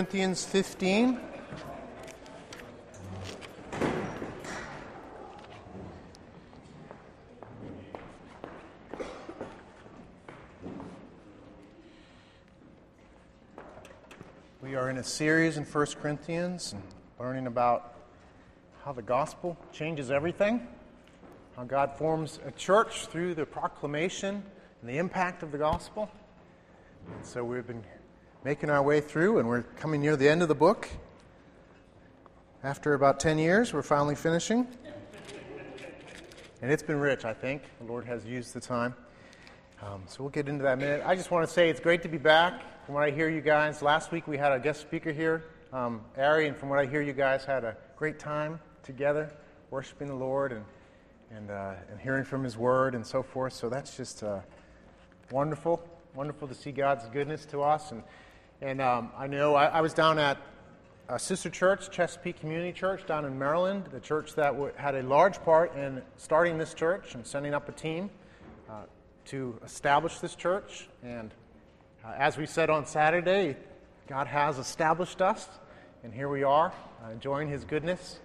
Corinthians 15. We are in a series in 1 Corinthians, learning about how the gospel changes everything, how God forms a church through the proclamation and the impact of the gospel. And so we've been making our way through, and we're coming near the end of the book. After about 10 years, we're finally finishing. And it's been rich, I think. The Lord has used the time. Um, so we'll get into that in minute. I just want to say it's great to be back. From what I hear, you guys, last week we had a guest speaker here, um, Ari, and from what I hear, you guys had a great time together, worshiping the Lord and, and, uh, and hearing from His Word and so forth. So that's just uh, wonderful, wonderful to see God's goodness to us. And, and um, I know I, I, was down at a sister church, Chesapeake Community Church, down in Maryland, the church that w- had a large part in starting this church and sending up a team uh, to establish this church. And uh, as we said on Saturday, God has established us, and here we are, uh, enjoying His goodness.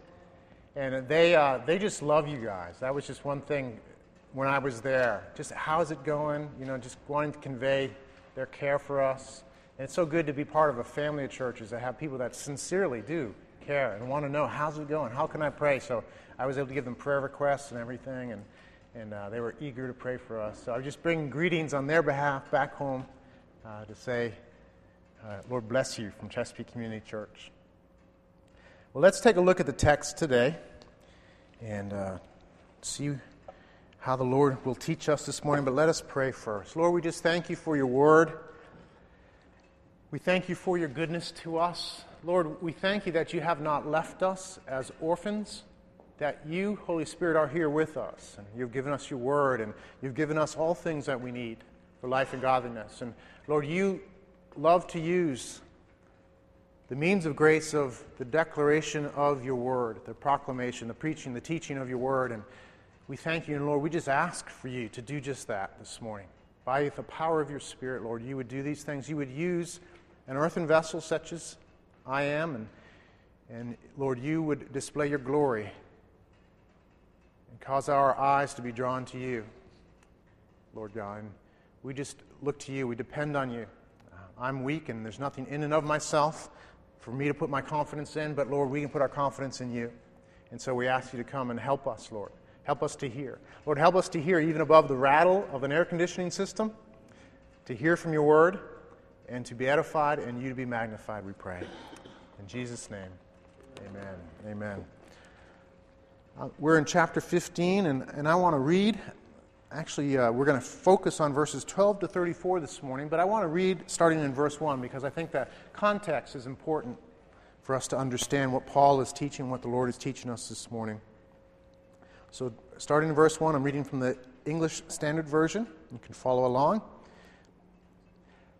And they, uh, they just love you guys. That was just one thing when I was there. Just how's it going? You know, just wanting to convey their care for us. And it's so good to be part of a family of churches that have people that sincerely do care and want to know how's it going? How can I pray? So I was able to give them prayer requests and everything, and, and uh, they were eager to pray for us. So I just bringing greetings on their behalf back home uh, to say, uh, Lord bless you from Chesapeake Community Church. Well, let's take a look at the text today and uh, see how the Lord will teach us this morning. But let us pray first. Lord, we just thank you for your word. We thank you for your goodness to us. Lord, we thank you that you have not left us as orphans, that you, Holy Spirit, are here with us. And you've given us your word, and you've given us all things that we need for life and godliness. And Lord, you love to use the means of grace of the declaration of your word, the proclamation, the preaching, the teaching of your word. And we thank you, and Lord, we just ask for you to do just that this morning. By the power of your Spirit, Lord, you would do these things. You would use an earthen vessel such as I am, and, and Lord, you would display your glory and cause our eyes to be drawn to you, Lord God. And we just look to you, we depend on you. Uh, I'm weak, and there's nothing in and of myself for me to put my confidence in, but Lord, we can put our confidence in you. And so we ask you to come and help us, Lord. Help us to hear. Lord, help us to hear even above the rattle of an air conditioning system, to hear from your word, and to be edified and you to be magnified, we pray. In Jesus' name, amen. Amen. Uh, we're in chapter 15, and, and I want to read. Actually, uh, we're going to focus on verses 12 to 34 this morning, but I want to read starting in verse 1 because I think that context is important for us to understand what Paul is teaching, what the Lord is teaching us this morning. So, starting in verse 1, I'm reading from the English Standard Version. You can follow along.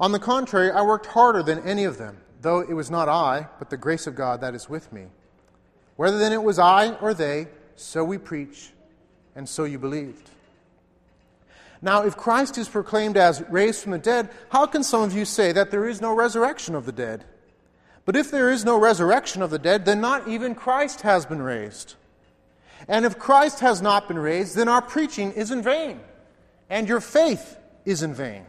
On the contrary, I worked harder than any of them, though it was not I, but the grace of God that is with me. Whether then it was I or they, so we preach, and so you believed. Now, if Christ is proclaimed as raised from the dead, how can some of you say that there is no resurrection of the dead? But if there is no resurrection of the dead, then not even Christ has been raised. And if Christ has not been raised, then our preaching is in vain, and your faith is in vain.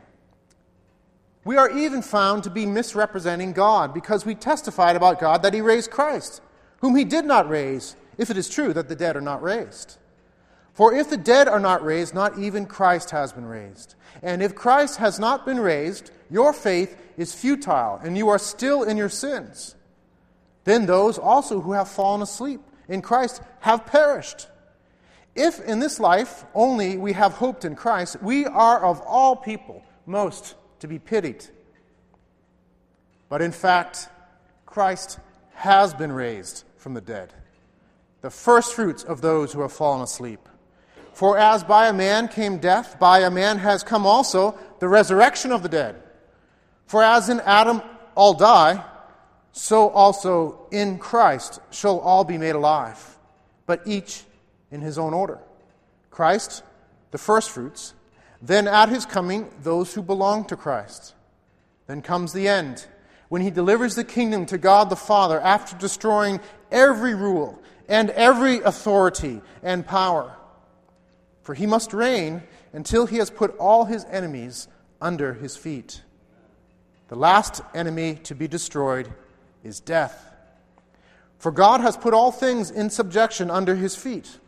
We are even found to be misrepresenting God because we testified about God that he raised Christ, whom he did not raise, if it is true that the dead are not raised. For if the dead are not raised, not even Christ has been raised. And if Christ has not been raised, your faith is futile, and you are still in your sins. Then those also who have fallen asleep in Christ have perished. If in this life only we have hoped in Christ, we are of all people most to be pitied. But in fact, Christ has been raised from the dead, the firstfruits of those who have fallen asleep. For as by a man came death, by a man has come also the resurrection of the dead. For as in Adam all die, so also in Christ shall all be made alive, but each in his own order. Christ, the firstfruits, then at his coming, those who belong to Christ. Then comes the end, when he delivers the kingdom to God the Father after destroying every rule and every authority and power. For he must reign until he has put all his enemies under his feet. The last enemy to be destroyed is death. For God has put all things in subjection under his feet.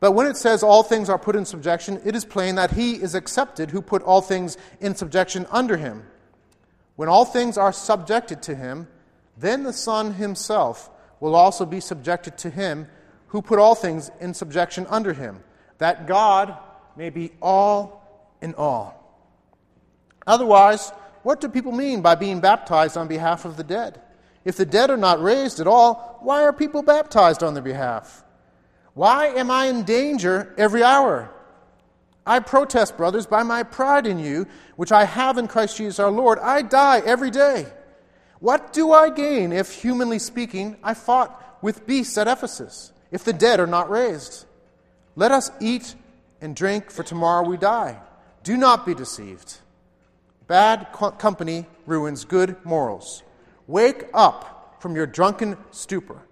But when it says all things are put in subjection, it is plain that he is accepted who put all things in subjection under him. When all things are subjected to him, then the Son himself will also be subjected to him who put all things in subjection under him, that God may be all in all. Otherwise, what do people mean by being baptized on behalf of the dead? If the dead are not raised at all, why are people baptized on their behalf? Why am I in danger every hour? I protest, brothers, by my pride in you, which I have in Christ Jesus our Lord, I die every day. What do I gain if, humanly speaking, I fought with beasts at Ephesus, if the dead are not raised? Let us eat and drink, for tomorrow we die. Do not be deceived. Bad company ruins good morals. Wake up from your drunken stupor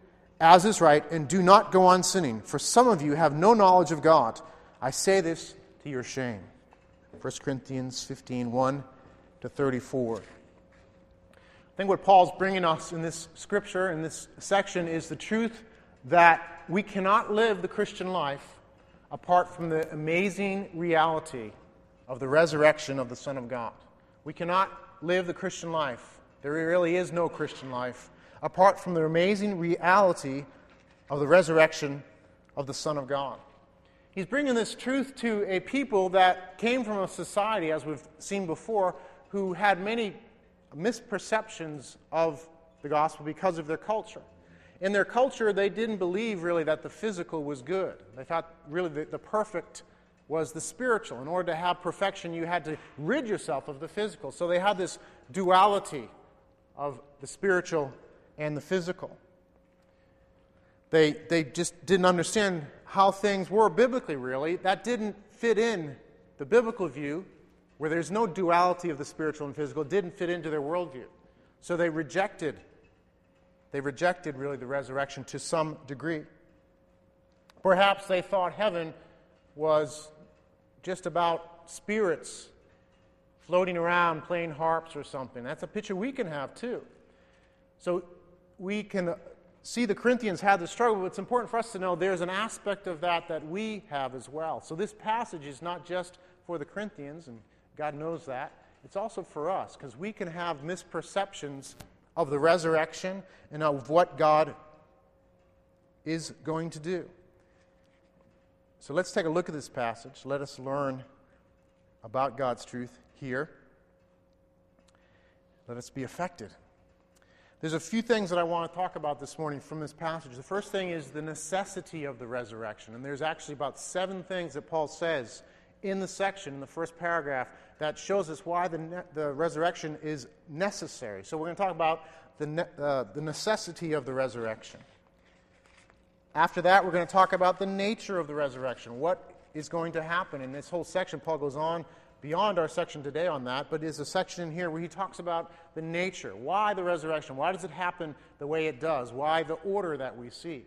as is right, and do not go on sinning, for some of you have no knowledge of God. I say this to your shame. 1 Corinthians 15 1 to 34. I think what Paul's bringing us in this scripture, in this section, is the truth that we cannot live the Christian life apart from the amazing reality of the resurrection of the Son of God. We cannot live the Christian life. There really is no Christian life apart from the amazing reality of the resurrection of the Son of God. He's bringing this truth to a people that came from a society, as we've seen before, who had many misperceptions of the gospel because of their culture. In their culture, they didn't believe really that the physical was good. They thought really the, the perfect was the spiritual. In order to have perfection, you had to rid yourself of the physical. So they had this duality of the spiritual and the physical. They, they just didn't understand how things were biblically, really. That didn't fit in the biblical view, where there's no duality of the spiritual and physical, didn't fit into their worldview. So they rejected, they rejected really the resurrection to some degree. Perhaps they thought heaven was just about spirits floating around playing harps or something. That's a picture we can have too. So we can uh, see the Corinthians had the struggle, but it's important for us to know there's an aspect of that that we have as well. So this passage is not just for the Corinthians, and God knows that. It's also for us, because we can have misperceptions of the resurrection and of what God is going to do. So let's take a look at this passage. Let us learn about God's truth here. Let us be affected. There's a few things that I want to talk about this morning from this passage. The first thing is the necessity of the resurrection. And there's actually about seven things that Paul says in the section, in the first paragraph, that shows us why the, ne- the resurrection is necessary. So we're going to talk about the, ne- uh, the necessity of the resurrection. After that, we're going to talk about the nature of the resurrection. What is going to happen? In this whole section, Paul goes on beyond our section today on that, but is a section in here where he talks about the nature. Why the resurrection? Why does it happen the way it does? Why the order that we see?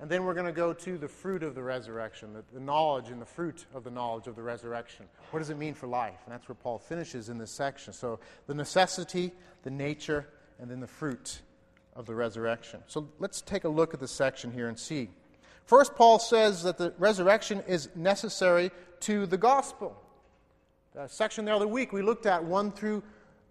And then we're going to go to the fruit of the resurrection, the, the, knowledge and the fruit of the knowledge of the resurrection. What does it mean for life? And that's where Paul finishes in this section. So the necessity, the nature, and then the fruit of the resurrection. So let's take a look at the section here and see. First, Paul says that the resurrection is necessary to the gospel. The section the other week we looked at 1 through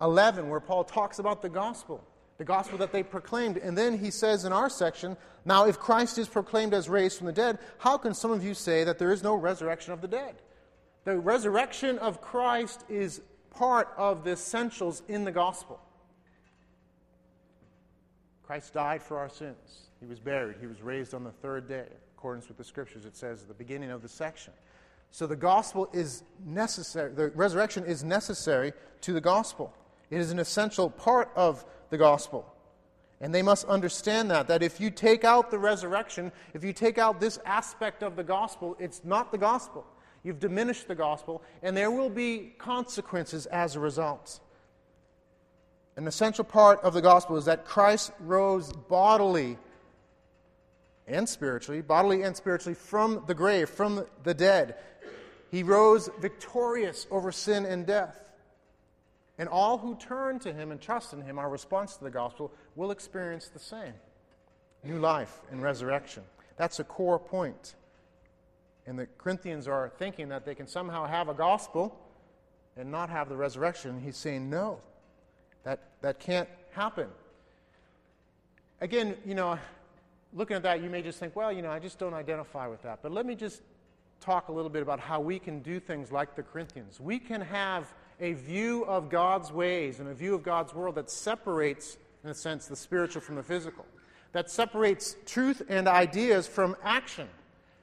11, where Paul talks about the gospel the gospel that they proclaimed. And then he says in our section, Now, if Christ is proclaimed as raised from the dead, how can some of you say that there is no resurrection of the dead? The resurrection of Christ is part of the essentials in the gospel. Christ died for our sins. He was buried. He was raised on the third day, in accordance with the scriptures, it says at the beginning of the section. So the gospel is necessary, the resurrection is necessary to the gospel. It is an essential part of the gospel. And they must understand that, that if you take out the resurrection, if you take out this aspect of the gospel, it's not the gospel. You've diminished the gospel, and there will be consequences as a result. An essential part of the gospel is that Christ rose bodily and spiritually, bodily and spiritually, from the grave, from the dead. He rose victorious over sin and death. And all who turn to him and trust in him, our response to the gospel, will experience the same new life and resurrection. That's a core point. And the Corinthians are thinking that they can somehow have a gospel and not have the resurrection. He's saying, no, that, that can't happen. Again, you know, looking at that, you may just think, well, you know, I just don't identify with that. But let me just talk a little bit about how we can do things like the Corinthians. We can have a view of God's ways and a view of God's world that separates, in a sense, the spiritual from the physical, that separates truth and ideas from action.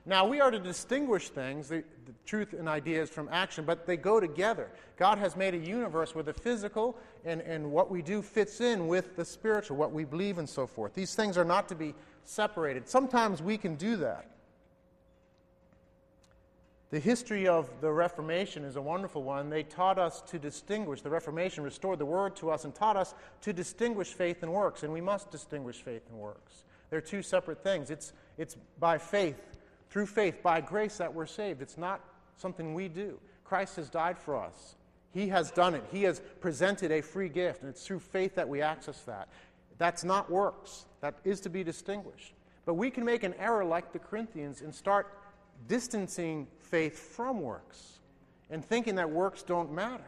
Now, we are to distinguish things, the, the, truth and ideas, from action, but they go together. God has made a universe where the physical and, and what we do fits in with the spiritual, what we believe, and so forth. These things are not to be separated. Sometimes we can do that. The history of the Reformation is a wonderful one. They taught us to distinguish. The Reformation restored the Word to us and taught us to distinguish faith and works, and we must distinguish faith and works. They're two separate things. It's, it's by faith, through faith, by grace that we're saved. It's not something we do. Christ has died for us. He has done it. He has presented a free gift, and it's through faith that we access that. That's not works. That is to be distinguished. But we can make an error like the Corinthians and start distancing faith from works and thinking that works don't matter.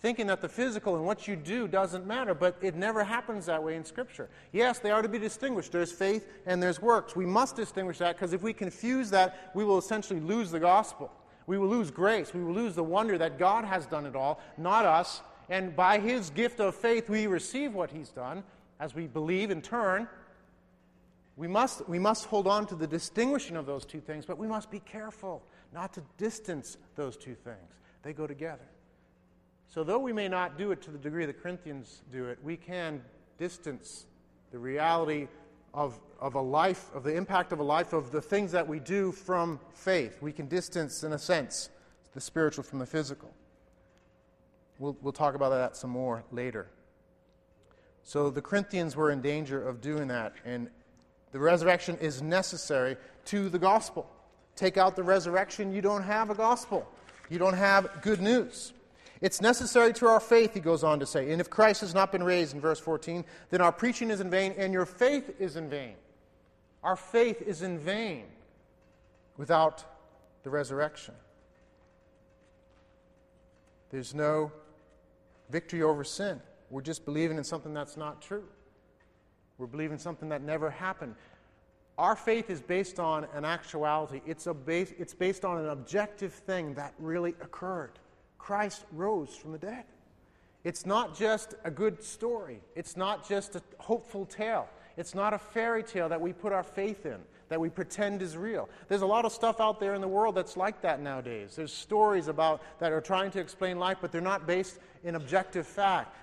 Thinking that the physical and what you do doesn't matter, but it never happens that way in Scripture. Yes, they are to be distinguished. There's faith and there's works. We must distinguish that because if we confuse that, we will essentially lose the gospel. We will lose grace. We will lose the wonder that God has done it all, not us. And by His gift of faith, we receive what He's done as we believe in turn we must, we must hold on to the distinguishing of those two things, but we must be careful not to distance those two things. They go together. So, though we may not do it to the degree the Corinthians do it, we can distance the reality of, of a life, of the impact of a life, of the things that we do from faith. We can distance, in a sense, the spiritual from the physical. We'll, we'll talk about that some more later. So, the Corinthians were in danger of doing that, and the resurrection is necessary to the gospel. Take out the resurrection, you don't have a gospel. You don't have good news. It's necessary to our faith, he goes on to say. And if Christ has not been raised, in verse 14, then our preaching is in vain and your faith is in vain. Our faith is in vain without the resurrection. There's no victory over sin. We're just believing in something that's not true. We're believing something that never happened. Our faith is based on an actuality, it's, a base, it's based on an objective thing that really occurred. Christ rose from the dead. It's not just a good story, it's not just a hopeful tale, it's not a fairy tale that we put our faith in. That we pretend is real. There's a lot of stuff out there in the world that's like that nowadays. There's stories about that are trying to explain life, but they're not based in objective fact.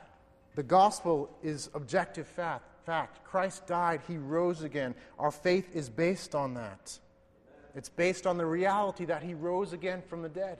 The gospel is objective fact fact. Christ died, he rose again. Our faith is based on that. It's based on the reality that he rose again from the dead.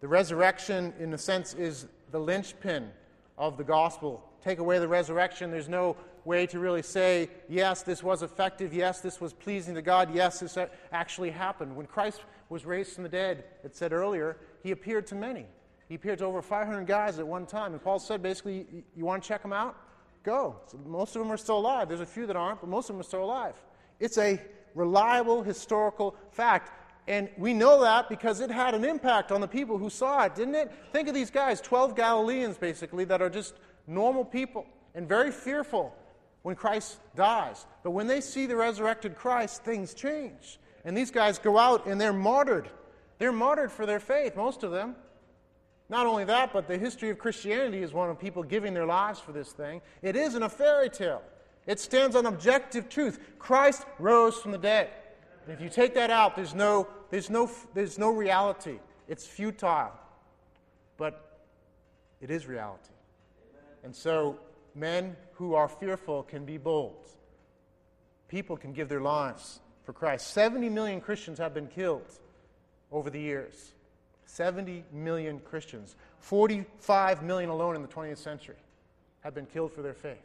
The resurrection, in a sense, is the linchpin of the gospel. Take away the resurrection, there's no way to really say, yes, this was effective. Yes, this was pleasing to God. Yes, this actually happened. When Christ was raised from the dead, it said earlier, he appeared to many. He appeared to over 500 guys at one time. And Paul said, basically, you want to check them out? Go. So most of them are still alive. There's a few that aren't, but most of them are still alive. It's a reliable historical fact. And we know that because it had an impact on the people who saw it, didn't it? Think of these guys 12 Galileans, basically, that are just normal people and very fearful when Christ dies. But when they see the resurrected Christ, things change. And these guys go out and they're martyred. They're martyred for their faith, most of them. Not only that, but the history of Christianity is one of people giving their lives for this thing. It isn't a fairy tale, it stands on objective truth. Christ rose from the dead. And if you take that out, there's no, there's no, there's no reality. It's futile. But it is reality. And so, men who are fearful can be bold. People can give their lives for Christ. 70 million Christians have been killed over the years. 70 million Christians. 45 million alone in the 20th century have been killed for their faith.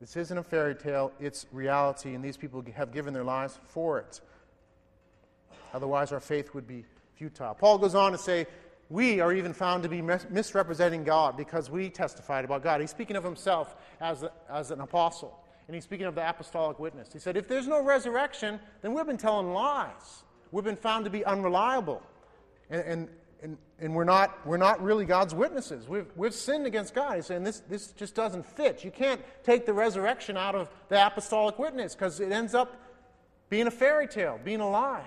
This isn't a fairy tale, it's reality, and these people have given their lives for it. Otherwise, our faith would be futile. Paul goes on to say, We are even found to be misrepresenting God because we testified about God. He's speaking of himself as, a, as an apostle, and he's speaking of the apostolic witness. He said, If there's no resurrection, then we've been telling lies. We've been found to be unreliable. And, and, and, and, we're, not, we're not really God's witnesses. We've, we've sinned against God. He's saying this, this just doesn't fit. You can't take the resurrection out of the apostolic witness because it ends up being a fairy tale, being a lie.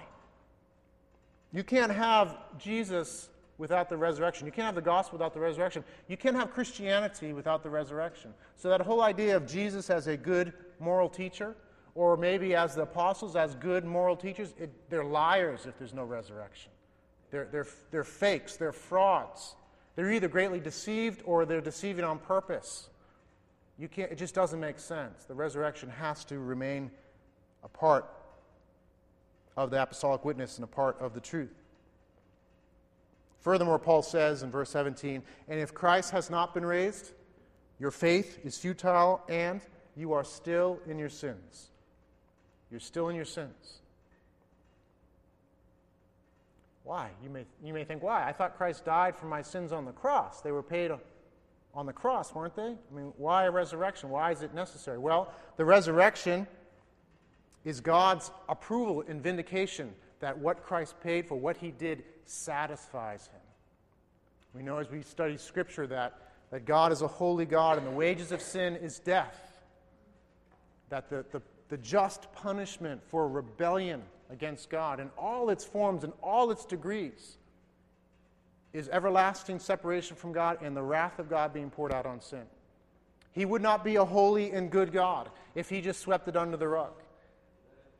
You can't have Jesus without the resurrection. You can't have the gospel without the resurrection. You can't have Christianity without the resurrection. So, that whole idea of Jesus as a good moral teacher, or maybe as the apostles as good moral teachers, it, they're liars if there's no resurrection. They're, they're, they're fakes, they're frauds. They're either greatly deceived or they're deceiving on purpose. You can't, it just doesn't make sense. The resurrection has to remain a part of the apostolic witness and a part of the truth. Furthermore, Paul says in verse 17, And if Christ has not been raised, your faith is futile and you are still in your sins. You're still in your sins. Why? You may, you may think, why? I thought Christ died for my sins on the cross. They were paid on the cross, weren't they? I mean, why a resurrection? Why is it necessary? Well, the resurrection is God's approval and vindication that what Christ paid for, what he did, satisfies him. We know as we study Scripture that, that God is a holy God and the wages of sin is death. That the, the, the just punishment for rebellion against God in all its forms and all its degrees is everlasting separation from God and the wrath of God being poured out on sin. He would not be a holy and good God if he just swept it under the rug.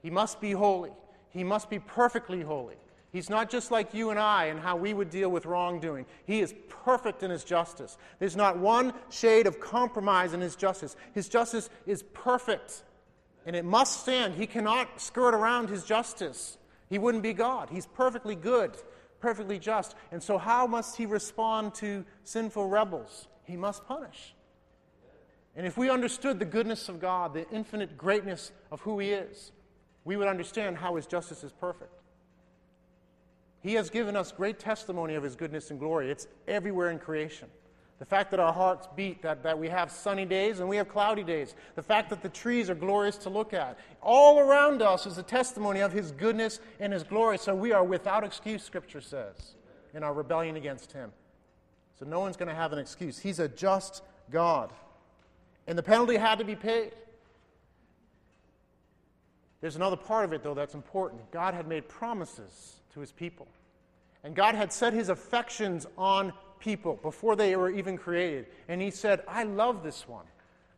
He must be holy. He must be perfectly holy. He's not just like you and I and how we would deal with wrongdoing. He is perfect in his justice. There's not one shade of compromise in his justice. His justice is perfect and it must stand. He cannot skirt around his justice. He wouldn't be God. He's perfectly good, perfectly just. And so, how must he respond to sinful rebels? He must punish. And if we understood the goodness of God, the infinite greatness of who he is, we would understand how his justice is perfect. He has given us great testimony of his goodness and glory. It's everywhere in creation. The fact that our hearts beat, that, that we have sunny days and we have cloudy days. The fact that the trees are glorious to look at. All around us is a testimony of His goodness and His glory. So we are without excuse, Scripture says, in our rebellion against Him. So no one's going to have an excuse. He's a just God. And the penalty had to be paid. There's another part of it, though, that's important. God had made promises to His people. And God had set His affections on people before they were even created. And he said, I love this one.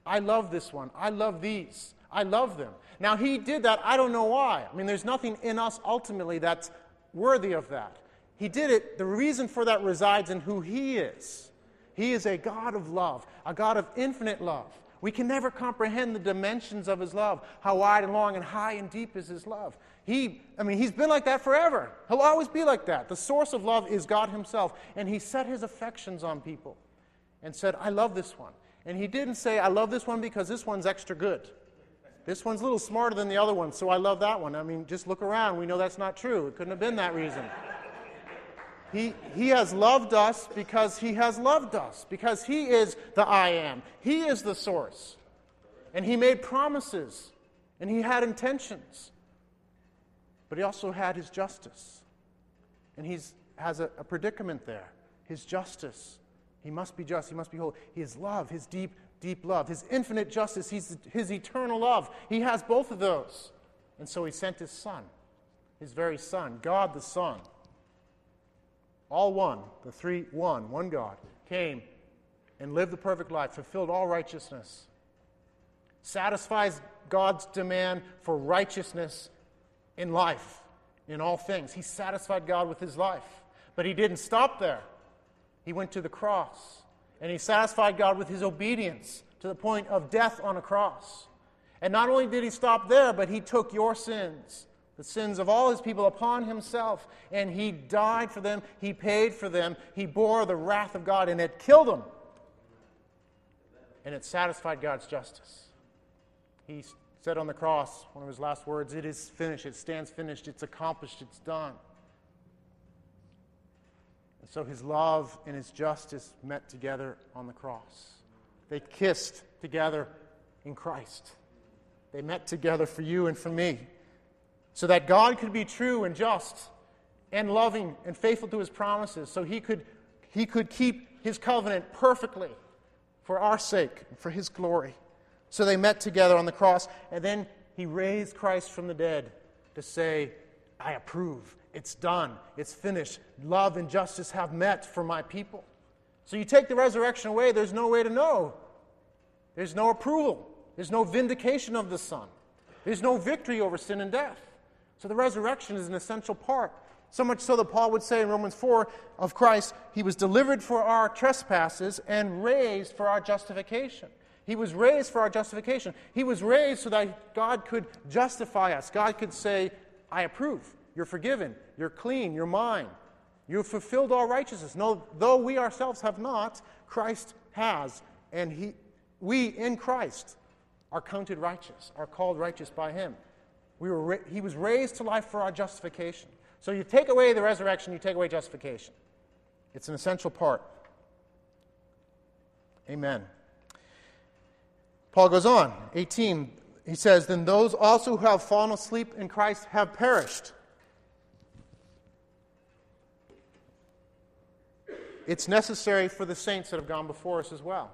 I love this one. I love these. I love them. Now, he did that. I don't know why. I mean, there's nothing in us ultimately that's worthy of that. He did it. The reason for that resides in who he is. He is a God of love, a God of infinite love. We can never comprehend the dimensions of his love. How wide and long and high and deep is his love. He, I mean, he's been like that forever. He'll always be like that. The source of love is God himself. And he set his affections on people and said, I love this one. And he didn't say, I love this one because this one's extra good. This one's a little smarter than the other one, so I love that one. I mean, just look around. We know that's not true. It couldn't have been that reason. He, he has loved us because he has loved us, because he is the I am. He is the source. And he made promises, and he had intentions. But he also had his justice. And he has a, a predicament there. His justice. He must be just, he must be holy. His love, his deep, deep love, his infinite justice, his, his eternal love. He has both of those. And so he sent his son, his very son, God the Son all one, the three one, one God, came and lived the perfect life, fulfilled all righteousness, satisfies God's demand for righteousness in life, in all things. He satisfied God with his life. But he didn't stop there. He went to the cross and he satisfied God with his obedience to the point of death on a cross. And not only did he stop there, but he took your sins the sins of all his people upon himself, and he died for them, he paid for them, he bore the wrath of God, and it killed them. And it satisfied God's justice. He said on the cross, one of his last words, It is finished, it stands finished, it's accomplished, it's done. And so his love and his justice met together on the cross. They kissed together in Christ. They met together for you and for me so that God could be true and just and loving and faithful to his promises, so he could, he could keep his covenant perfectly for our sake and for his glory. So they met together on the cross, and then he raised Christ from the dead to say, I approve. It's done. It's finished. Love and justice have met for my people. So you take the resurrection away, there's no way to know. There's no approval. There's no vindication of the Son. There's no victory over sin and death. So the resurrection is an essential part. So much so that Paul would say in Romans 4 of Christ, he was delivered for our trespasses and raised for our justification. He was raised for our justification. He was raised so that God could justify us. God could say, I approve. You're forgiven. You're clean. You're mine. You've fulfilled all righteousness. No, though we ourselves have not, Christ has. And he, we in Christ are counted righteous, are called righteous by him. We were ra- he was raised to life for our justification. So you take away the resurrection, you take away justification. It's an essential part. Amen. Paul goes on, 18. He says, Then those also who have fallen asleep in Christ have perished. It's necessary for the saints that have gone before us as well.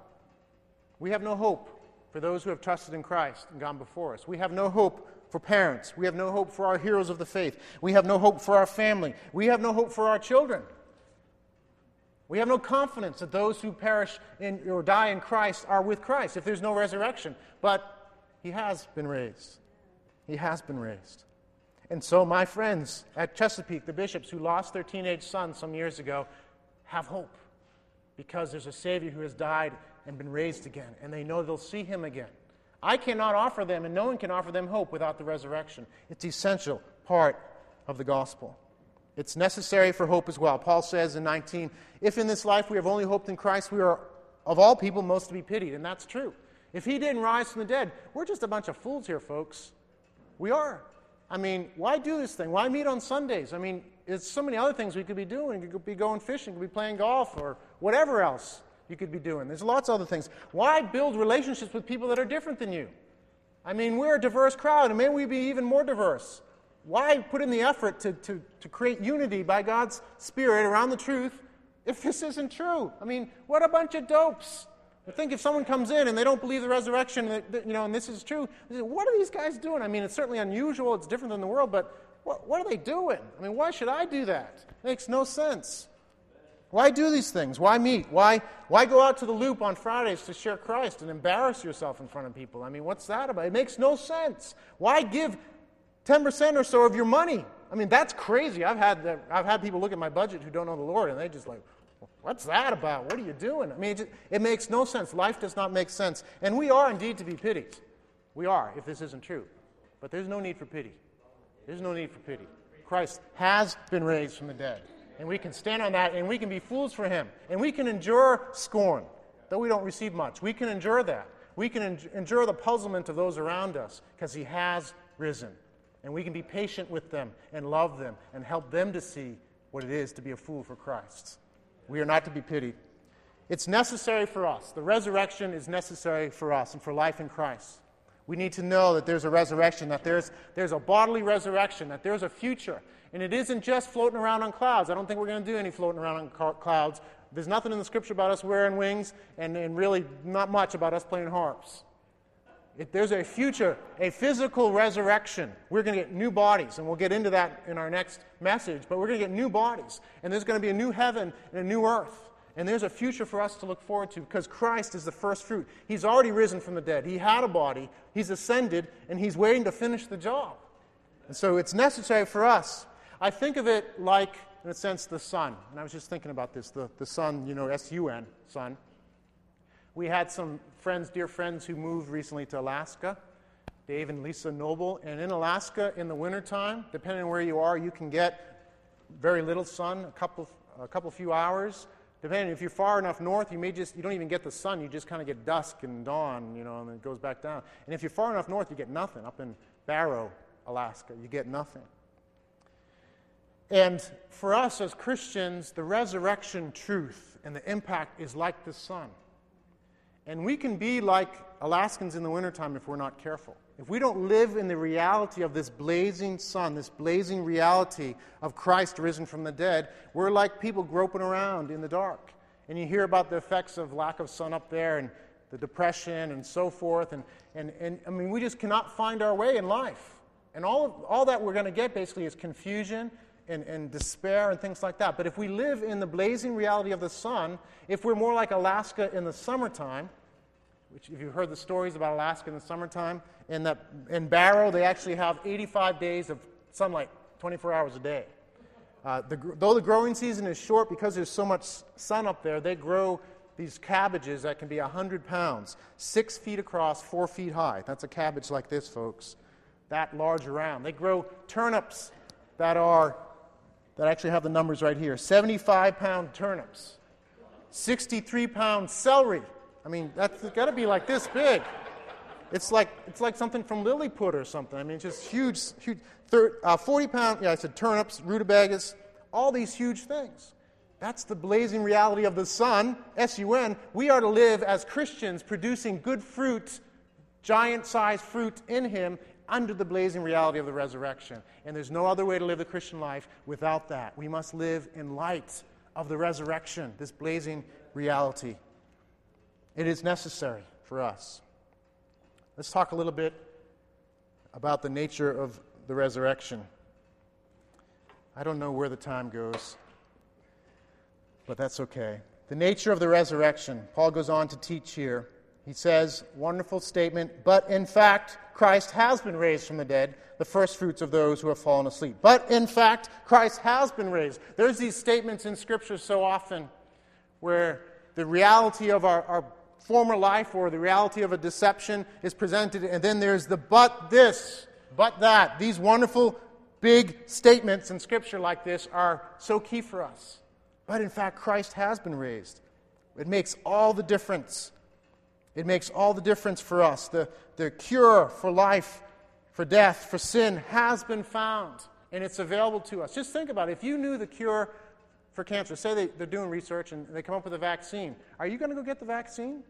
We have no hope for those who have trusted in Christ and gone before us. We have no hope for parents. We have no hope for our heroes of the faith. We have no hope for our family. We have no hope for our children. We have no confidence that those who perish in, or die in Christ are with Christ if there's no resurrection. But He has been raised. He has been raised. And so, my friends at Chesapeake, the bishops who lost their teenage son some years ago, have hope because there's a Savior who has died and been raised again, and they know they'll see Him again. I cannot offer them, and no one can offer them hope without the resurrection. It's essential part of the gospel. It's necessary for hope as well. Paul says in 19, if in this life we have only hoped in Christ, we are of all people most to be pitied. And that's true. If he didn't rise from the dead, we're just a bunch of fools here, folks. We are. I mean, why do this thing? Why meet on Sundays? I mean, there's so many other things we could be doing. We could be going fishing, could be playing golf, or whatever else you could be doing. There's lots of other things. Why build relationships with people that are different than you? I mean, we're a diverse crowd, and may we be even more diverse. Why put in the effort to, to, to create unity by God's Spirit around the truth if this isn't true? I mean, what a bunch of dopes. I think if someone comes in and they don't believe the resurrection, that, you know, and this is true, say, what are these guys doing? I mean, it's certainly unusual, it's different than the world, but what, what are they doing? I mean, why should I do that? It makes no sense. Why do these things? Why meet? Why, why go out to the loop on Fridays to share Christ and embarrass yourself in front of people? I mean, what's that about? It makes no sense. Why give 10% or so of your money? I mean, that's crazy. I've had, I've had people look at my budget who don't know the Lord, and they just like, what's that about? What are you doing? I mean, it, just, it makes no sense. Life does not make sense. And we are indeed to be pitied. We are, if this isn't true. But there's no need for pity. There's no need for pity. Christ has been raised from the dead. And we can stand on that and we can be fools for him. And we can endure scorn. though we don't receive much. We can endure that. We can endure the puzzlement of those around us because He has risen. And we can be patient with them and love them and help them to see what it is to be a fool for Christ. We are not to be pitied. It's necessary for us. The resurrection is necessary for us and for life in Christ. We need to know that there's a resurrection, that there's, there's a bodily resurrection, that there's a future. And it isn't just floating around on clouds. I don't think we're going to do any floating around on clouds. There's nothing in the scripture about us wearing wings, and, and really not much about us playing harps. If there's a future, a physical resurrection. We're going to get new bodies, and we'll get into that in our next message, but we're going to get new bodies. And there's going to be a new heaven and a new earth. And there's a future for us to look forward to because Christ is the first fruit. He's already risen from the dead. He had a body, He's ascended, and He's waiting to finish the job. And so it's necessary for us. I think of it like, in a sense, the sun. And I was just thinking about this the, the sun, you know, S U N, sun. We had some friends, dear friends, who moved recently to Alaska, Dave and Lisa Noble. And in Alaska, in the wintertime, depending on where you are, you can get very little sun, a couple, a couple few hours. Depending, if you're far enough north, you may just, you don't even get the sun, you just kind of get dusk and dawn, you know, and it goes back down. And if you're far enough north, you get nothing. Up in Barrow, Alaska, you get nothing. And for us as Christians, the resurrection truth and the impact is like the sun. And we can be like Alaskans in the wintertime if we're not careful. If we don't live in the reality of this blazing sun, this blazing reality of Christ risen from the dead, we're like people groping around in the dark. And you hear about the effects of lack of sun up there and the depression and so forth. And, and, and I mean, we just cannot find our way in life. And all, of, all that we're going to get basically is confusion and, and despair and things like that. But if we live in the blazing reality of the sun, if we're more like Alaska in the summertime, which if you've heard the stories about Alaska in the summertime, in, that, in Barrow, they actually have 85 days of sunlight, 24 hours a day. Uh, the, though the growing season is short because there's so much sun up there, they grow these cabbages that can be 100 pounds, six feet across, four feet high. That's a cabbage like this, folks, that large around. They grow turnips that are, that actually have the numbers right here 75 pound turnips, 63 pound celery, I mean, that's got to be like this big. It's like, it's like something from Lilliput or something. I mean, just huge, huge thir- uh, 40 pound, yeah, I said turnips, rutabagas, all these huge things. That's the blazing reality of the sun, S U N. We are to live as Christians, producing good fruit, giant sized fruit in Him, under the blazing reality of the resurrection. And there's no other way to live the Christian life without that. We must live in light of the resurrection, this blazing reality. It is necessary for us. Let's talk a little bit about the nature of the resurrection. I don't know where the time goes, but that's okay. The nature of the resurrection. Paul goes on to teach here. He says, wonderful statement, but in fact, Christ has been raised from the dead, the first fruits of those who have fallen asleep. But in fact, Christ has been raised. There's these statements in Scripture so often where the reality of our, our former life or the reality of a deception is presented, and then there's the but this, but that. These wonderful big statements in Scripture like this are so key for us. But in fact, Christ has been raised. It makes all the difference. It makes all the difference for us. The, the cure for life, for death, for sin has been found, and it's available to us. Just think about it. If you knew the cure for cancer. Say they, they're doing research and they come up with a vaccine. Are you going to go get the vaccine?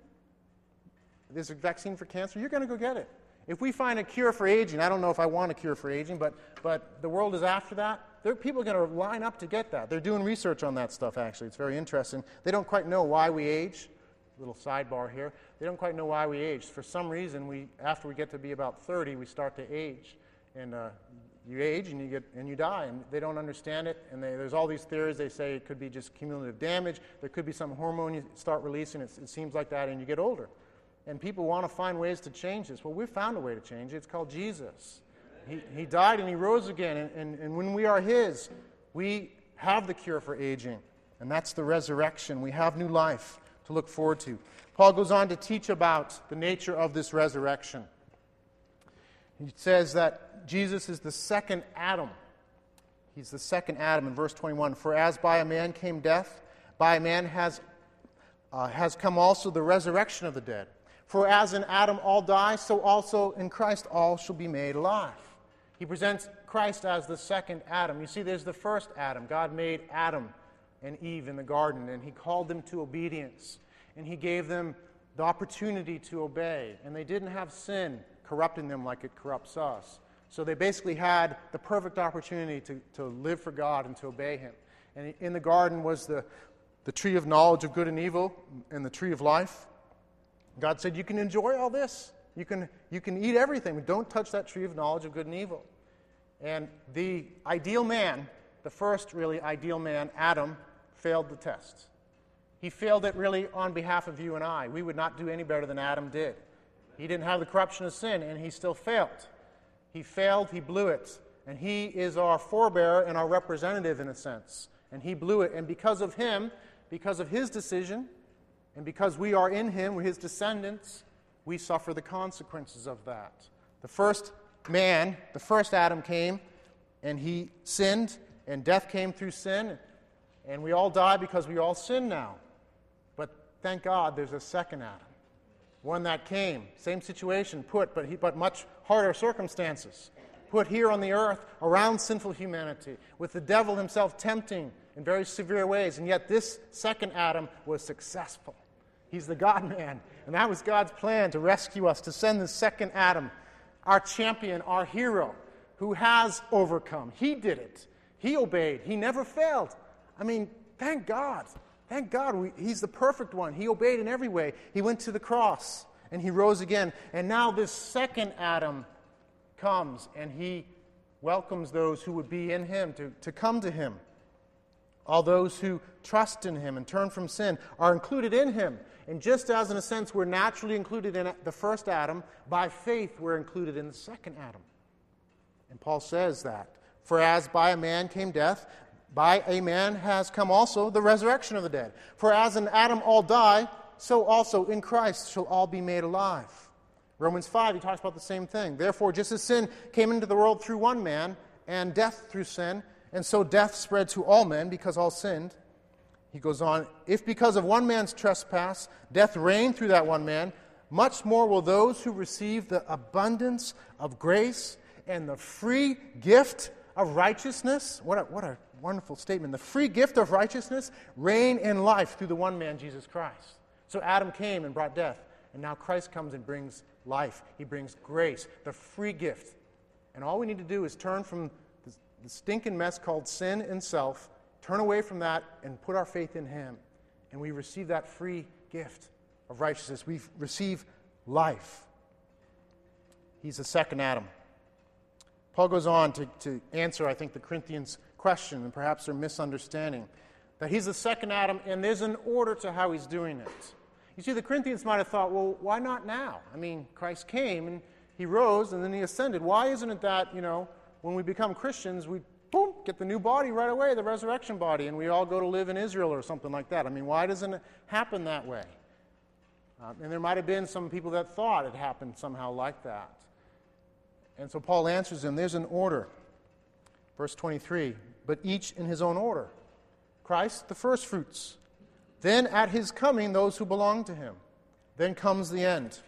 There's a vaccine for cancer. You're going to go get it. If we find a cure for aging, I don't know if I want a cure for aging, but, but the world is after that. There, people are going to line up to get that. They're doing research on that stuff, actually. It's very interesting. They don't quite know why we age. Little sidebar here. They don't quite know why we age. For some reason, we, after we get to be about 30, we start to age. And uh, you age and you get and you die and they don't understand it and they, there's all these theories they say it could be just cumulative damage there could be some hormone you start releasing it, it seems like that and you get older. And people want to find ways to change this. Well we've found a way to change it. It's called jesus. He, he died and he rose again and, and, and when we are his we have the cure for aging and that's the resurrection. We have new life to look forward to. Paul goes on to teach about the nature of this resurrection. He says that Jesus is the second Adam. He's the second Adam in verse 21. For as by a man came death, by a man has uh, has come also the resurrection of the dead. For as in Adam all die, so also in Christ all shall be made alive. He presents Christ as the second Adam. You see, there's the first Adam. God made Adam and Eve in the garden, and He called them to obedience, and He gave them the opportunity to obey. And they didn't have sin corrupting them like it corrupts us. So they basically had the perfect opportunity to, to live for God and to obey Him. And in the garden was the, the tree of knowledge of good and evil and the tree of life. God said, You can enjoy all this. You can, you can eat everything, but don't touch that tree of knowledge of good and evil. And the ideal man, the first really ideal man, Adam, failed the test. He failed it really on behalf of you and I. We would not do any better than Adam did. He didn't have the corruption of sin, and he still failed. He failed, he blew it. And he is our forebearer and our representative in a sense. And he blew it. And because of him, because of his decision, and because we are in him, we're his descendants, we suffer the consequences of that. The first man, the first Adam came, and he sinned, and death came through sin, and we all die because we all sin now. But thank God there's a second Adam one that came, same situation, put, but, he, but much harder circumstances, put here on the earth around sinful humanity, with the devil himself tempting in very severe ways. And yet, this second Adam was successful. He's the God man. And that was God's plan to rescue us, to send the second Adam, our champion, our hero, who has overcome. He did it. He obeyed. He never failed. I mean, thank God. Thank God, we, He's the perfect one. He obeyed in every way. He went to the cross and He rose again. And now this second Adam comes and He welcomes those who would be in Him to, to come to Him. All those who trust in Him and turn from sin are included in Him. And just as, in a sense, we're naturally included in the first Adam, by faith we're included in the second Adam. And Paul says that. For as by a man came death, by a man has come also the resurrection of the dead. For as in Adam all die, so also in Christ shall all be made alive. Romans 5, he talks about the same thing. Therefore, just as sin came into the world through one man, and death through sin, and so death spread to all men because all sinned. He goes on, if because of one man's trespass death reigned through that one man, much more will those who receive the abundance of grace and the free gift of righteousness. What a, what a wonderful statement. The free gift of righteousness reign in life through the one man, Jesus Christ. So Adam came and brought death, and now Christ comes and brings life. He brings grace, the free gift. And all we need to do is turn from the, the stinking mess called sin and self, turn away from that, and put our faith in Him. And we receive that free gift of righteousness. We receive life. He's the second Adam. Paul goes on to, to answer, I think, the Corinthians' question and perhaps their misunderstanding. That he's the second Adam, and there's an order to how he's doing it. You see, the Corinthians might have thought, well, why not now? I mean, Christ came and he rose and then he ascended. Why isn't it that, you know, when we become Christians, we boom, get the new body right away, the resurrection body, and we all go to live in Israel or something like that? I mean, why doesn't it happen that way? Uh, and there might have been some people that thought it happened somehow like that. And so Paul answers them there's an order. Verse 23 but each in his own order. Christ, the firstfruits. Then at his coming, those who belong to him. Then comes the end,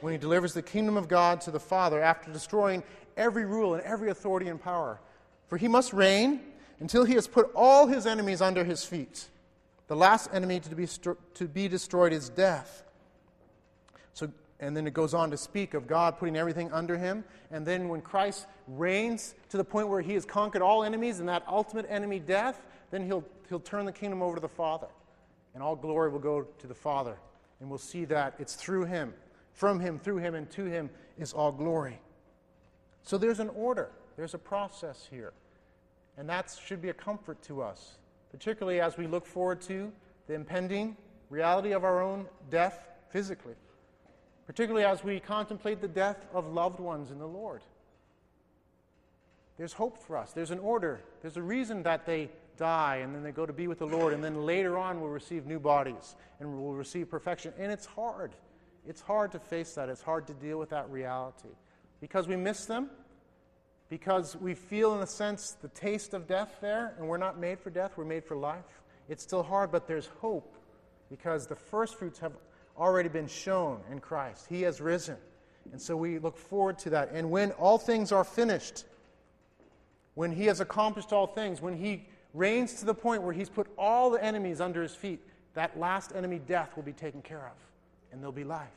when he delivers the kingdom of God to the Father after destroying every rule and every authority and power. For he must reign until he has put all his enemies under his feet. The last enemy to be, to be destroyed is death. So and then it goes on to speak of God putting everything under him. And then when Christ reigns to the point where he has conquered all enemies and that ultimate enemy, death, then he'll, he'll turn the kingdom over to the Father. And all glory will go to the Father. And we'll see that it's through him, from him, through him, and to him is all glory. So there's an order, there's a process here. And that should be a comfort to us, particularly as we look forward to the impending reality of our own death physically particularly as we contemplate the death of loved ones in the Lord. There's hope for us. There's an order. There's a reason that they die and then they go to be with the Lord, and then later on we'll receive new bodies and we'll receive perfection. And it's hard. It's hard to face that. It's hard to deal with that reality because we miss them, because we feel, in a sense, the taste of death there, and we're not made for death, we're made for life. It's still hard, but there's hope because the first fruits have already been shown in Christ. He has risen. And so we look forward to that. And when all things are finished, when he has accomplished all things, when he reigns to the point where he's put all the enemies under his feet, that last enemy, death, will be taken care of. And there'll be life.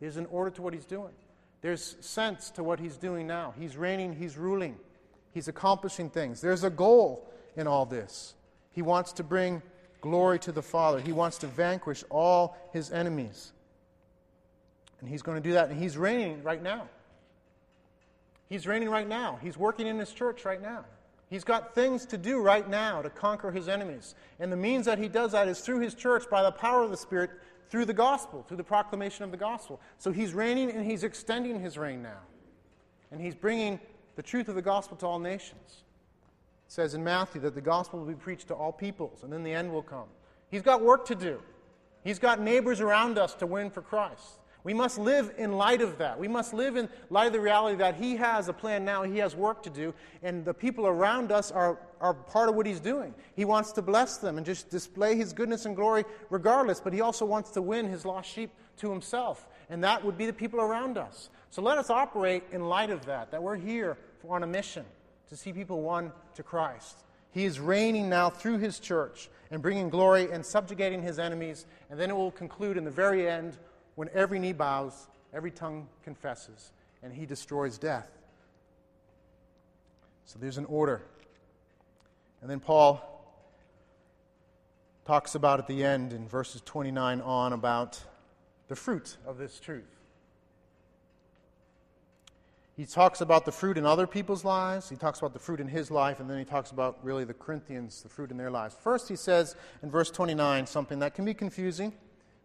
There's an order to what he's doing. There's sense to what he's doing now. He's reigning, he's ruling, he's accomplishing things. There's a goal in all this. He wants to bring glory to the Father, he wants to vanquish all his enemies. And he's going to do that, and he's reigning right now. He's reigning right now. He's working in his church right now. He's got things to do right now to conquer his enemies. And the means that he does that is through his church by the power of the Spirit, through the gospel, through the proclamation of the gospel. So he's reigning and he's extending his reign now. And he's bringing the truth of the gospel to all nations. Says in Matthew that the gospel will be preached to all peoples, and then the end will come. He's got work to do. He's got neighbors around us to win for Christ. We must live in light of that. We must live in light of the reality that He has a plan now, He has work to do, and the people around us are, are part of what He's doing. He wants to bless them and just display His goodness and glory regardless, but He also wants to win His lost sheep to Himself, and that would be the people around us. So let us operate in light of that, that we're here on a mission to see people won to Christ. He is reigning now through His church and bringing glory and subjugating His enemies, and then it will conclude in the very end when every knee bows, every tongue confesses, and he destroys death. So there's an order. And then Paul talks about at the end in verses 29 on about the fruit of this truth. He talks about the fruit in other people's lives, he talks about the fruit in his life, and then he talks about really the Corinthians, the fruit in their lives. First, he says in verse 29 something that can be confusing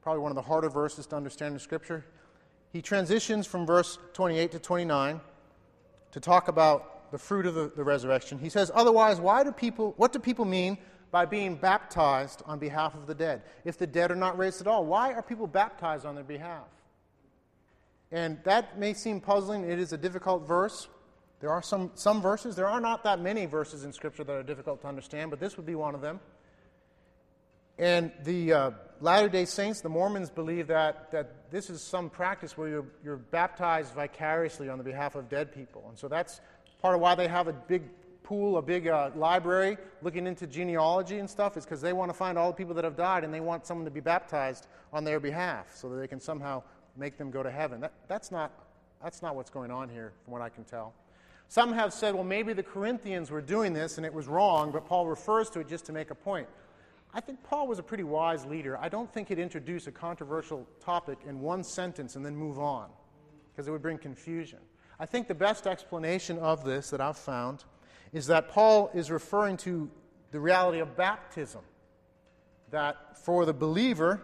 probably one of the harder verses to understand in Scripture. He transitions from verse 28 to 29 to talk about the fruit of the, the resurrection. He says, Otherwise, why do people, what do people mean by being baptized on behalf of the dead? If the dead are not raised at all, why are people baptized on their behalf? And that may seem puzzling. It is a difficult verse. There are some, some verses, there are not that many verses in Scripture that are difficult to understand, but this would be one of them. And the uh, Latter day Saints, the Mormons, believe that, that this is some practice where you're, you're baptized vicariously on the behalf of dead people. And so that's part of why they have a big pool, a big uh, library looking into genealogy and stuff, is because they want to find all the people that have died and they want someone to be baptized on their behalf so that they can somehow make them go to heaven. That, that's, not, that's not what's going on here, from what I can tell. Some have said, well, maybe the Corinthians were doing this and it was wrong, but Paul refers to it just to make a point. I think Paul was a pretty wise leader. I don't think he'd introduce a controversial topic in one sentence and then move on, because it would bring confusion. I think the best explanation of this that I've found is that Paul is referring to the reality of baptism. That for the believer,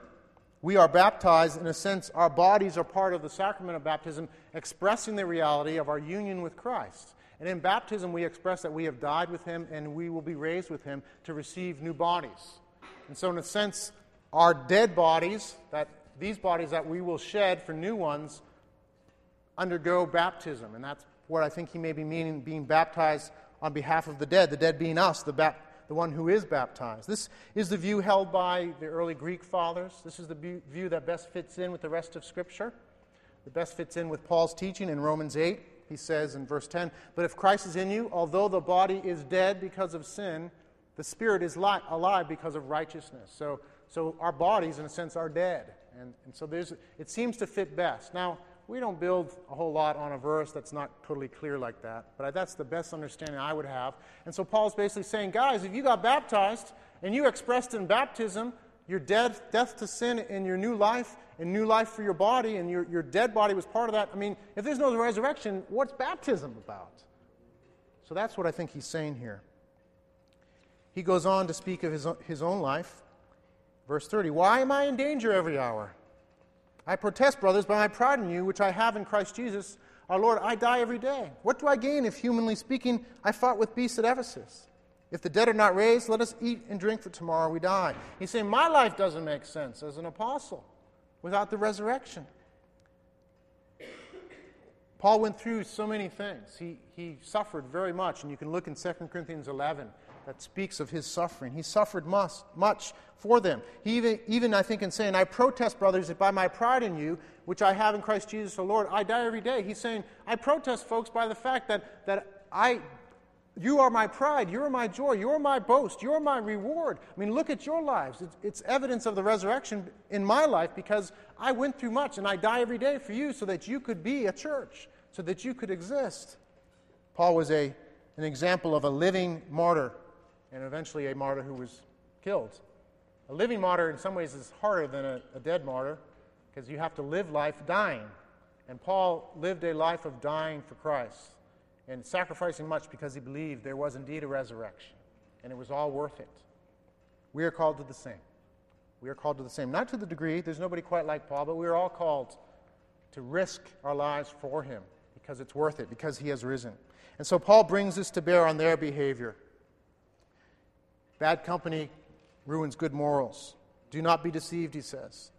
we are baptized, in a sense, our bodies are part of the sacrament of baptism, expressing the reality of our union with Christ. And in baptism, we express that we have died with him and we will be raised with him to receive new bodies. And so, in a sense, our dead bodies, that these bodies that we will shed for new ones, undergo baptism. And that's what I think he may be meaning being baptized on behalf of the dead, the dead being us, the, bap- the one who is baptized. This is the view held by the early Greek fathers. This is the view that best fits in with the rest of Scripture. The best fits in with Paul's teaching in Romans 8. He says in verse 10 But if Christ is in you, although the body is dead because of sin, the spirit is li- alive because of righteousness. So, so our bodies, in a sense, are dead. And, and so there's, it seems to fit best. Now, we don't build a whole lot on a verse that's not totally clear like that, but that's the best understanding I would have. And so Paul's basically saying, guys, if you got baptized and you expressed in baptism your dead, death to sin and your new life and new life for your body, and your, your dead body was part of that, I mean, if there's no resurrection, what's baptism about? So that's what I think he's saying here. He goes on to speak of his, his own life. Verse 30 Why am I in danger every hour? I protest, brothers, by my pride in you, which I have in Christ Jesus, our Lord, I die every day. What do I gain if, humanly speaking, I fought with beasts at Ephesus? If the dead are not raised, let us eat and drink, for tomorrow we die. He's saying, My life doesn't make sense as an apostle without the resurrection. Paul went through so many things. He, he suffered very much, and you can look in 2 Corinthians 11 that speaks of his suffering. He suffered much, much for them. He even, even, I think, in saying, I protest, brothers, that by my pride in you, which I have in Christ Jesus the Lord, I die every day. He's saying, I protest, folks, by the fact that, that I, you are my pride, you are my joy, you are my boast, you are my reward. I mean, look at your lives. It's, it's evidence of the resurrection in my life because I went through much and I die every day for you so that you could be a church, so that you could exist. Paul was a, an example of a living martyr and eventually a martyr who was killed. A living martyr, in some ways, is harder than a, a dead martyr because you have to live life dying. And Paul lived a life of dying for Christ and sacrificing much because he believed there was indeed a resurrection and it was all worth it. We are called to the same. We are called to the same. Not to the degree, there's nobody quite like Paul, but we are all called to risk our lives for him because it's worth it, because he has risen. And so Paul brings this to bear on their behavior. Bad company ruins good morals. Do not be deceived, he says.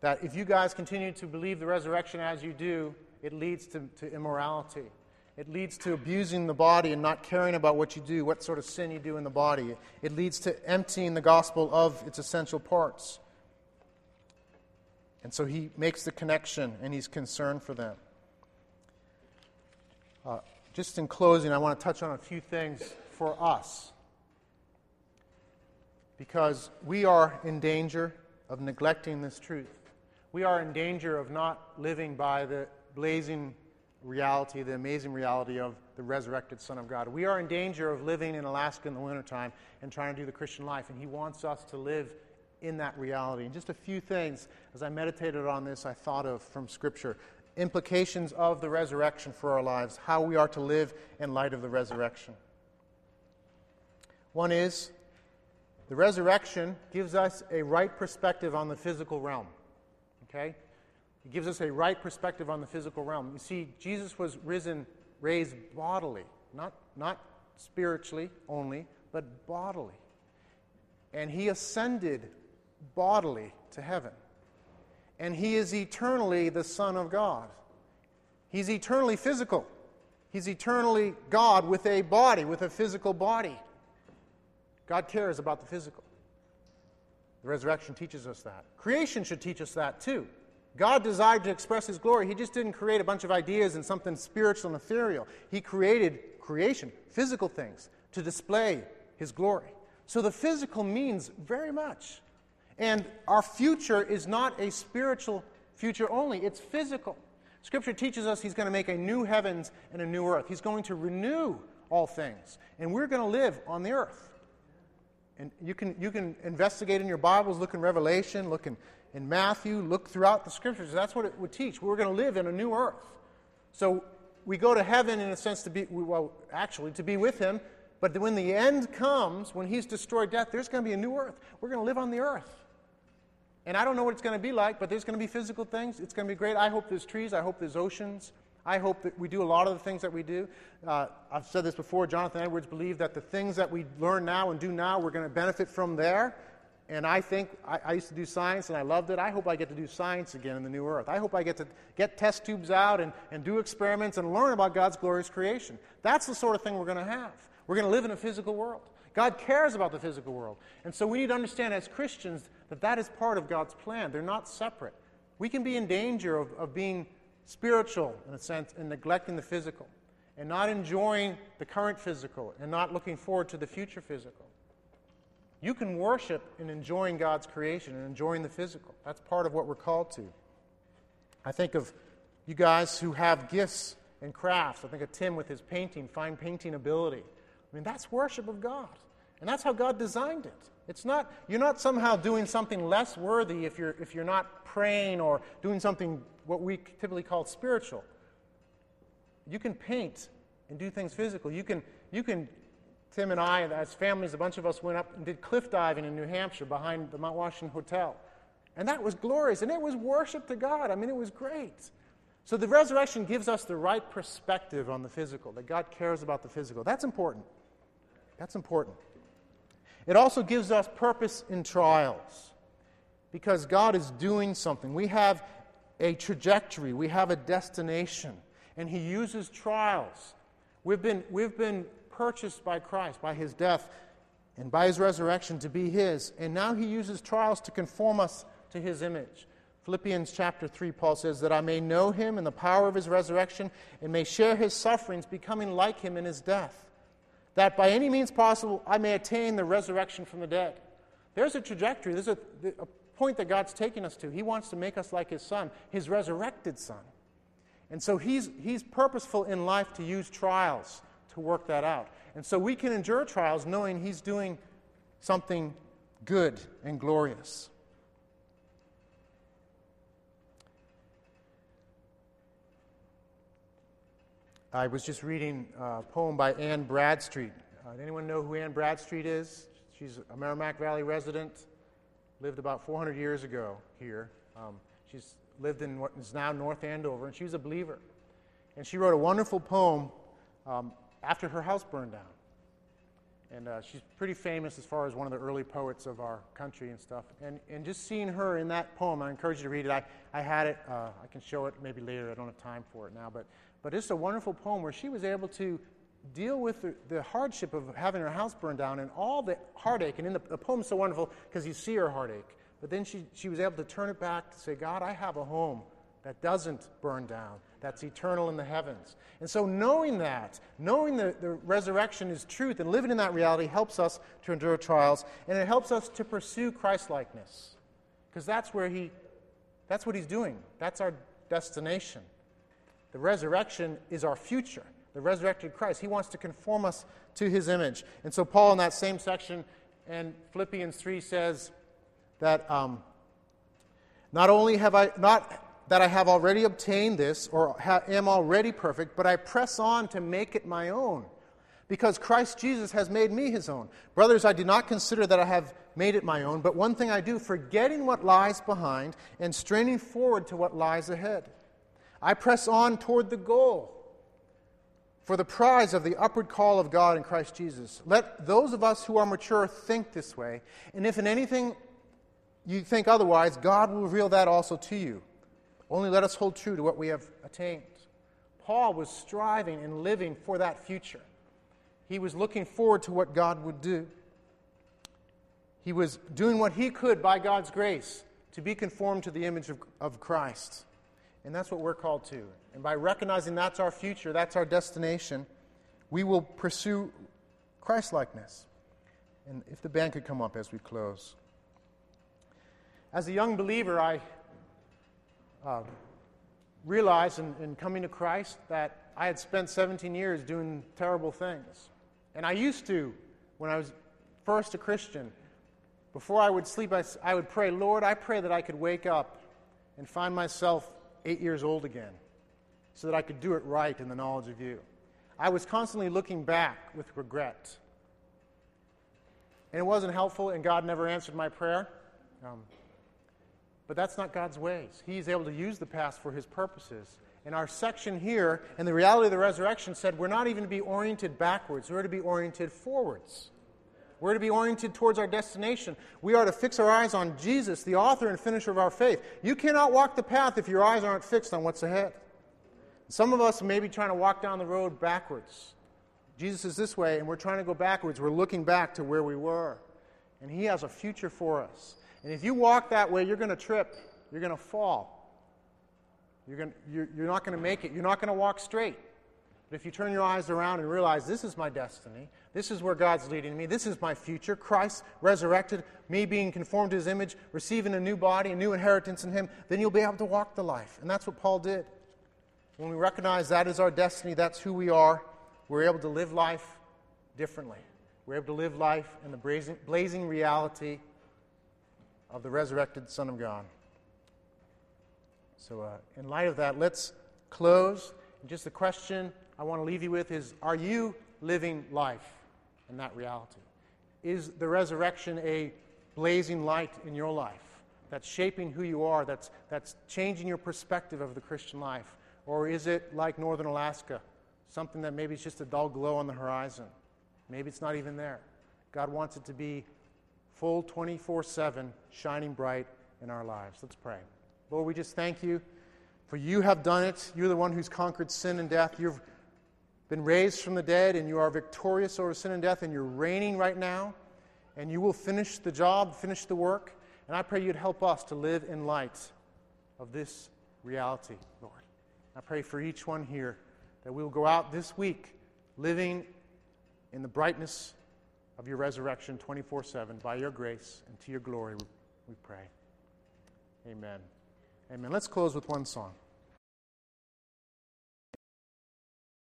That if you guys continue to believe the resurrection as you do, it leads to, to immorality. It leads to abusing the body and not caring about what you do, what sort of sin you do in the body. It leads to emptying the gospel of its essential parts. And so he makes the connection and he's concerned for them. Uh, just in closing, I want to touch on a few things for us. Because we are in danger of neglecting this truth. We are in danger of not living by the blazing reality, the amazing reality of the resurrected Son of God. We are in danger of living in Alaska in the wintertime and trying to do the Christian life, and He wants us to live in that reality. And just a few things, as I meditated on this, I thought of from Scripture implications of the resurrection for our lives, how we are to live in light of the resurrection. One is the resurrection gives us a right perspective on the physical realm. Okay? It gives us a right perspective on the physical realm. You see, Jesus was risen, raised bodily, not, not spiritually only, but bodily. And he ascended bodily to heaven and he is eternally the Son of God. He's eternally physical. He's eternally God with a body, with a physical body. God cares about the physical. The resurrection teaches us that. Creation should teach us that too. God desired to express His glory. He just didn't create a bunch of ideas and something spiritual and ethereal. He created creation, physical things, to display His glory. So the physical means very much. And our future is not a spiritual future only, it's physical. Scripture teaches us He's going to make a new heavens and a new earth. He's going to renew all things. And we're going to live on the earth. And you can, you can investigate in your Bibles, look in Revelation, look in, in Matthew, look throughout the Scriptures. That's what it would teach. We're going to live in a new earth. So we go to heaven in a sense to be, well, actually, to be with Him. But when the end comes, when He's destroyed death, there's going to be a new earth. We're going to live on the earth. And I don't know what it's going to be like, but there's going to be physical things. It's going to be great. I hope there's trees. I hope there's oceans. I hope that we do a lot of the things that we do. Uh, I've said this before. Jonathan Edwards believed that the things that we learn now and do now, we're going to benefit from there. And I think I, I, used to do science and I loved it. I hope I get to do science again in the new earth. I hope I get to get test tubes out and, and do experiments and learn about God's glorious creation. That's the sort of thing we're going to have. We're going to live in a physical world. God cares about the physical world. And so we need to understand as Christians that that is part of God's plan. They're not separate. We can be in danger of, of being spiritual, in a sense, and neglecting the physical, and not enjoying the current physical, and not looking forward to the future physical. You can worship in enjoying God's creation and enjoying the physical. That's part of what we're called to. I think of you guys who have gifts and crafts. I think of Tim with his painting, fine painting ability. I mean, that's worship of God. And that's how God designed it. It's not, you're not somehow doing something less worthy if you're, if you're not praying or doing something what we typically call spiritual. You can paint and do things physical. You can, you can, Tim and I, as families, a bunch of us went up and did cliff diving in New Hampshire behind the Mount Washington Hotel. And that was glorious. And it was worship to God. I mean, it was great. So the resurrection gives us the right perspective on the physical, that God cares about the physical. That's important. That's important. It also gives us purpose in trials because God is doing something. We have a trajectory, we have a destination, and He uses trials. We've been, we've been purchased by Christ, by his death and by his resurrection to be his. And now he uses trials to conform us to his image. Philippians chapter 3, Paul says, That I may know him in the power of his resurrection and may share his sufferings, becoming like him in his death. That by any means possible I may attain the resurrection from the dead. There's a trajectory, there's a, a point that God's taking us to. He wants to make us like his son, his resurrected son. And so he's, he's purposeful in life to use trials to work that out. And so we can endure trials knowing he's doing something good and glorious. I was just reading a poem by Anne Bradstreet. Uh, anyone know who Anne Bradstreet is? She's a Merrimack Valley resident, lived about 400 years ago here. Um, she's lived in what is now North Andover, and she was a believer. And she wrote a wonderful poem um, after her house burned down. And uh, she's pretty famous as far as one of the early poets of our country and stuff. And, and just seeing her in that poem, I encourage you to read it. I, I had it, uh, I can show it maybe later. I don't have time for it now. But, but it's a wonderful poem where she was able to deal with the, the hardship of having her house burned down and all the heartache. And in the, the poem's so wonderful because you see her heartache. But then she, she was able to turn it back to say, God, I have a home that doesn't burn down, that's eternal in the heavens. And so, knowing that, knowing that the resurrection is truth and living in that reality helps us to endure trials, and it helps us to pursue Christlikeness. Because that's where he, that's what he's doing. That's our destination. The resurrection is our future. The resurrected Christ. He wants to conform us to his image. And so, Paul, in that same section, in Philippians 3 says that um, not only have I, not that I have already obtained this or ha- am already perfect, but I press on to make it my own, because Christ Jesus has made me his own. Brothers, I do not consider that I have made it my own, but one thing I do, forgetting what lies behind and straining forward to what lies ahead. I press on toward the goal for the prize of the upward call of God in Christ Jesus. Let those of us who are mature think this way, and if in anything you think otherwise, God will reveal that also to you. Only let us hold true to what we have attained. Paul was striving and living for that future. He was looking forward to what God would do. He was doing what he could by God's grace to be conformed to the image of, of Christ. And that's what we're called to. And by recognizing that's our future, that's our destination, we will pursue Christlikeness. And if the band could come up as we close. As a young believer, I uh, realized in, in coming to Christ that I had spent 17 years doing terrible things. And I used to, when I was first a Christian, before I would sleep, I, I would pray, Lord, I pray that I could wake up and find myself eight years old again so that I could do it right in the knowledge of you. I was constantly looking back with regret. And it wasn't helpful, and God never answered my prayer. Um, but that's not God's ways. He's able to use the past for his purposes. And our section here, and the reality of the resurrection, said we're not even to be oriented backwards, we're to be oriented forwards. We're to be oriented towards our destination. We are to fix our eyes on Jesus, the author and finisher of our faith. You cannot walk the path if your eyes aren't fixed on what's ahead. Some of us may be trying to walk down the road backwards. Jesus is this way, and we're trying to go backwards. We're looking back to where we were. And He has a future for us. And if you walk that way, you're going to trip. You're going to fall. You're, going to, you're, you're not going to make it. You're not going to walk straight. But if you turn your eyes around and realize this is my destiny, this is where God's leading me, this is my future, Christ resurrected, me being conformed to his image, receiving a new body, a new inheritance in him, then you'll be able to walk the life. And that's what Paul did. When we recognize that is our destiny, that's who we are, we're able to live life differently. We're able to live life in the blazing, blazing reality of the resurrected Son of God. So, uh, in light of that, let's close. And just a question I want to leave you with is Are you living life in that reality? Is the resurrection a blazing light in your life that's shaping who you are, that's, that's changing your perspective of the Christian life? Or is it like northern Alaska, something that maybe it's just a dull glow on the horizon? Maybe it's not even there. God wants it to be full 24 7, shining bright in our lives. Let's pray. Lord, we just thank you for you have done it. You're the one who's conquered sin and death. You've been raised from the dead and you are victorious over sin and death and you're reigning right now and you will finish the job, finish the work. And I pray you'd help us to live in light of this reality, Lord. I pray for each one here that we will go out this week living in the brightness of your resurrection 24 7 by your grace and to your glory, we pray. Amen. Amen. Let's close with one song.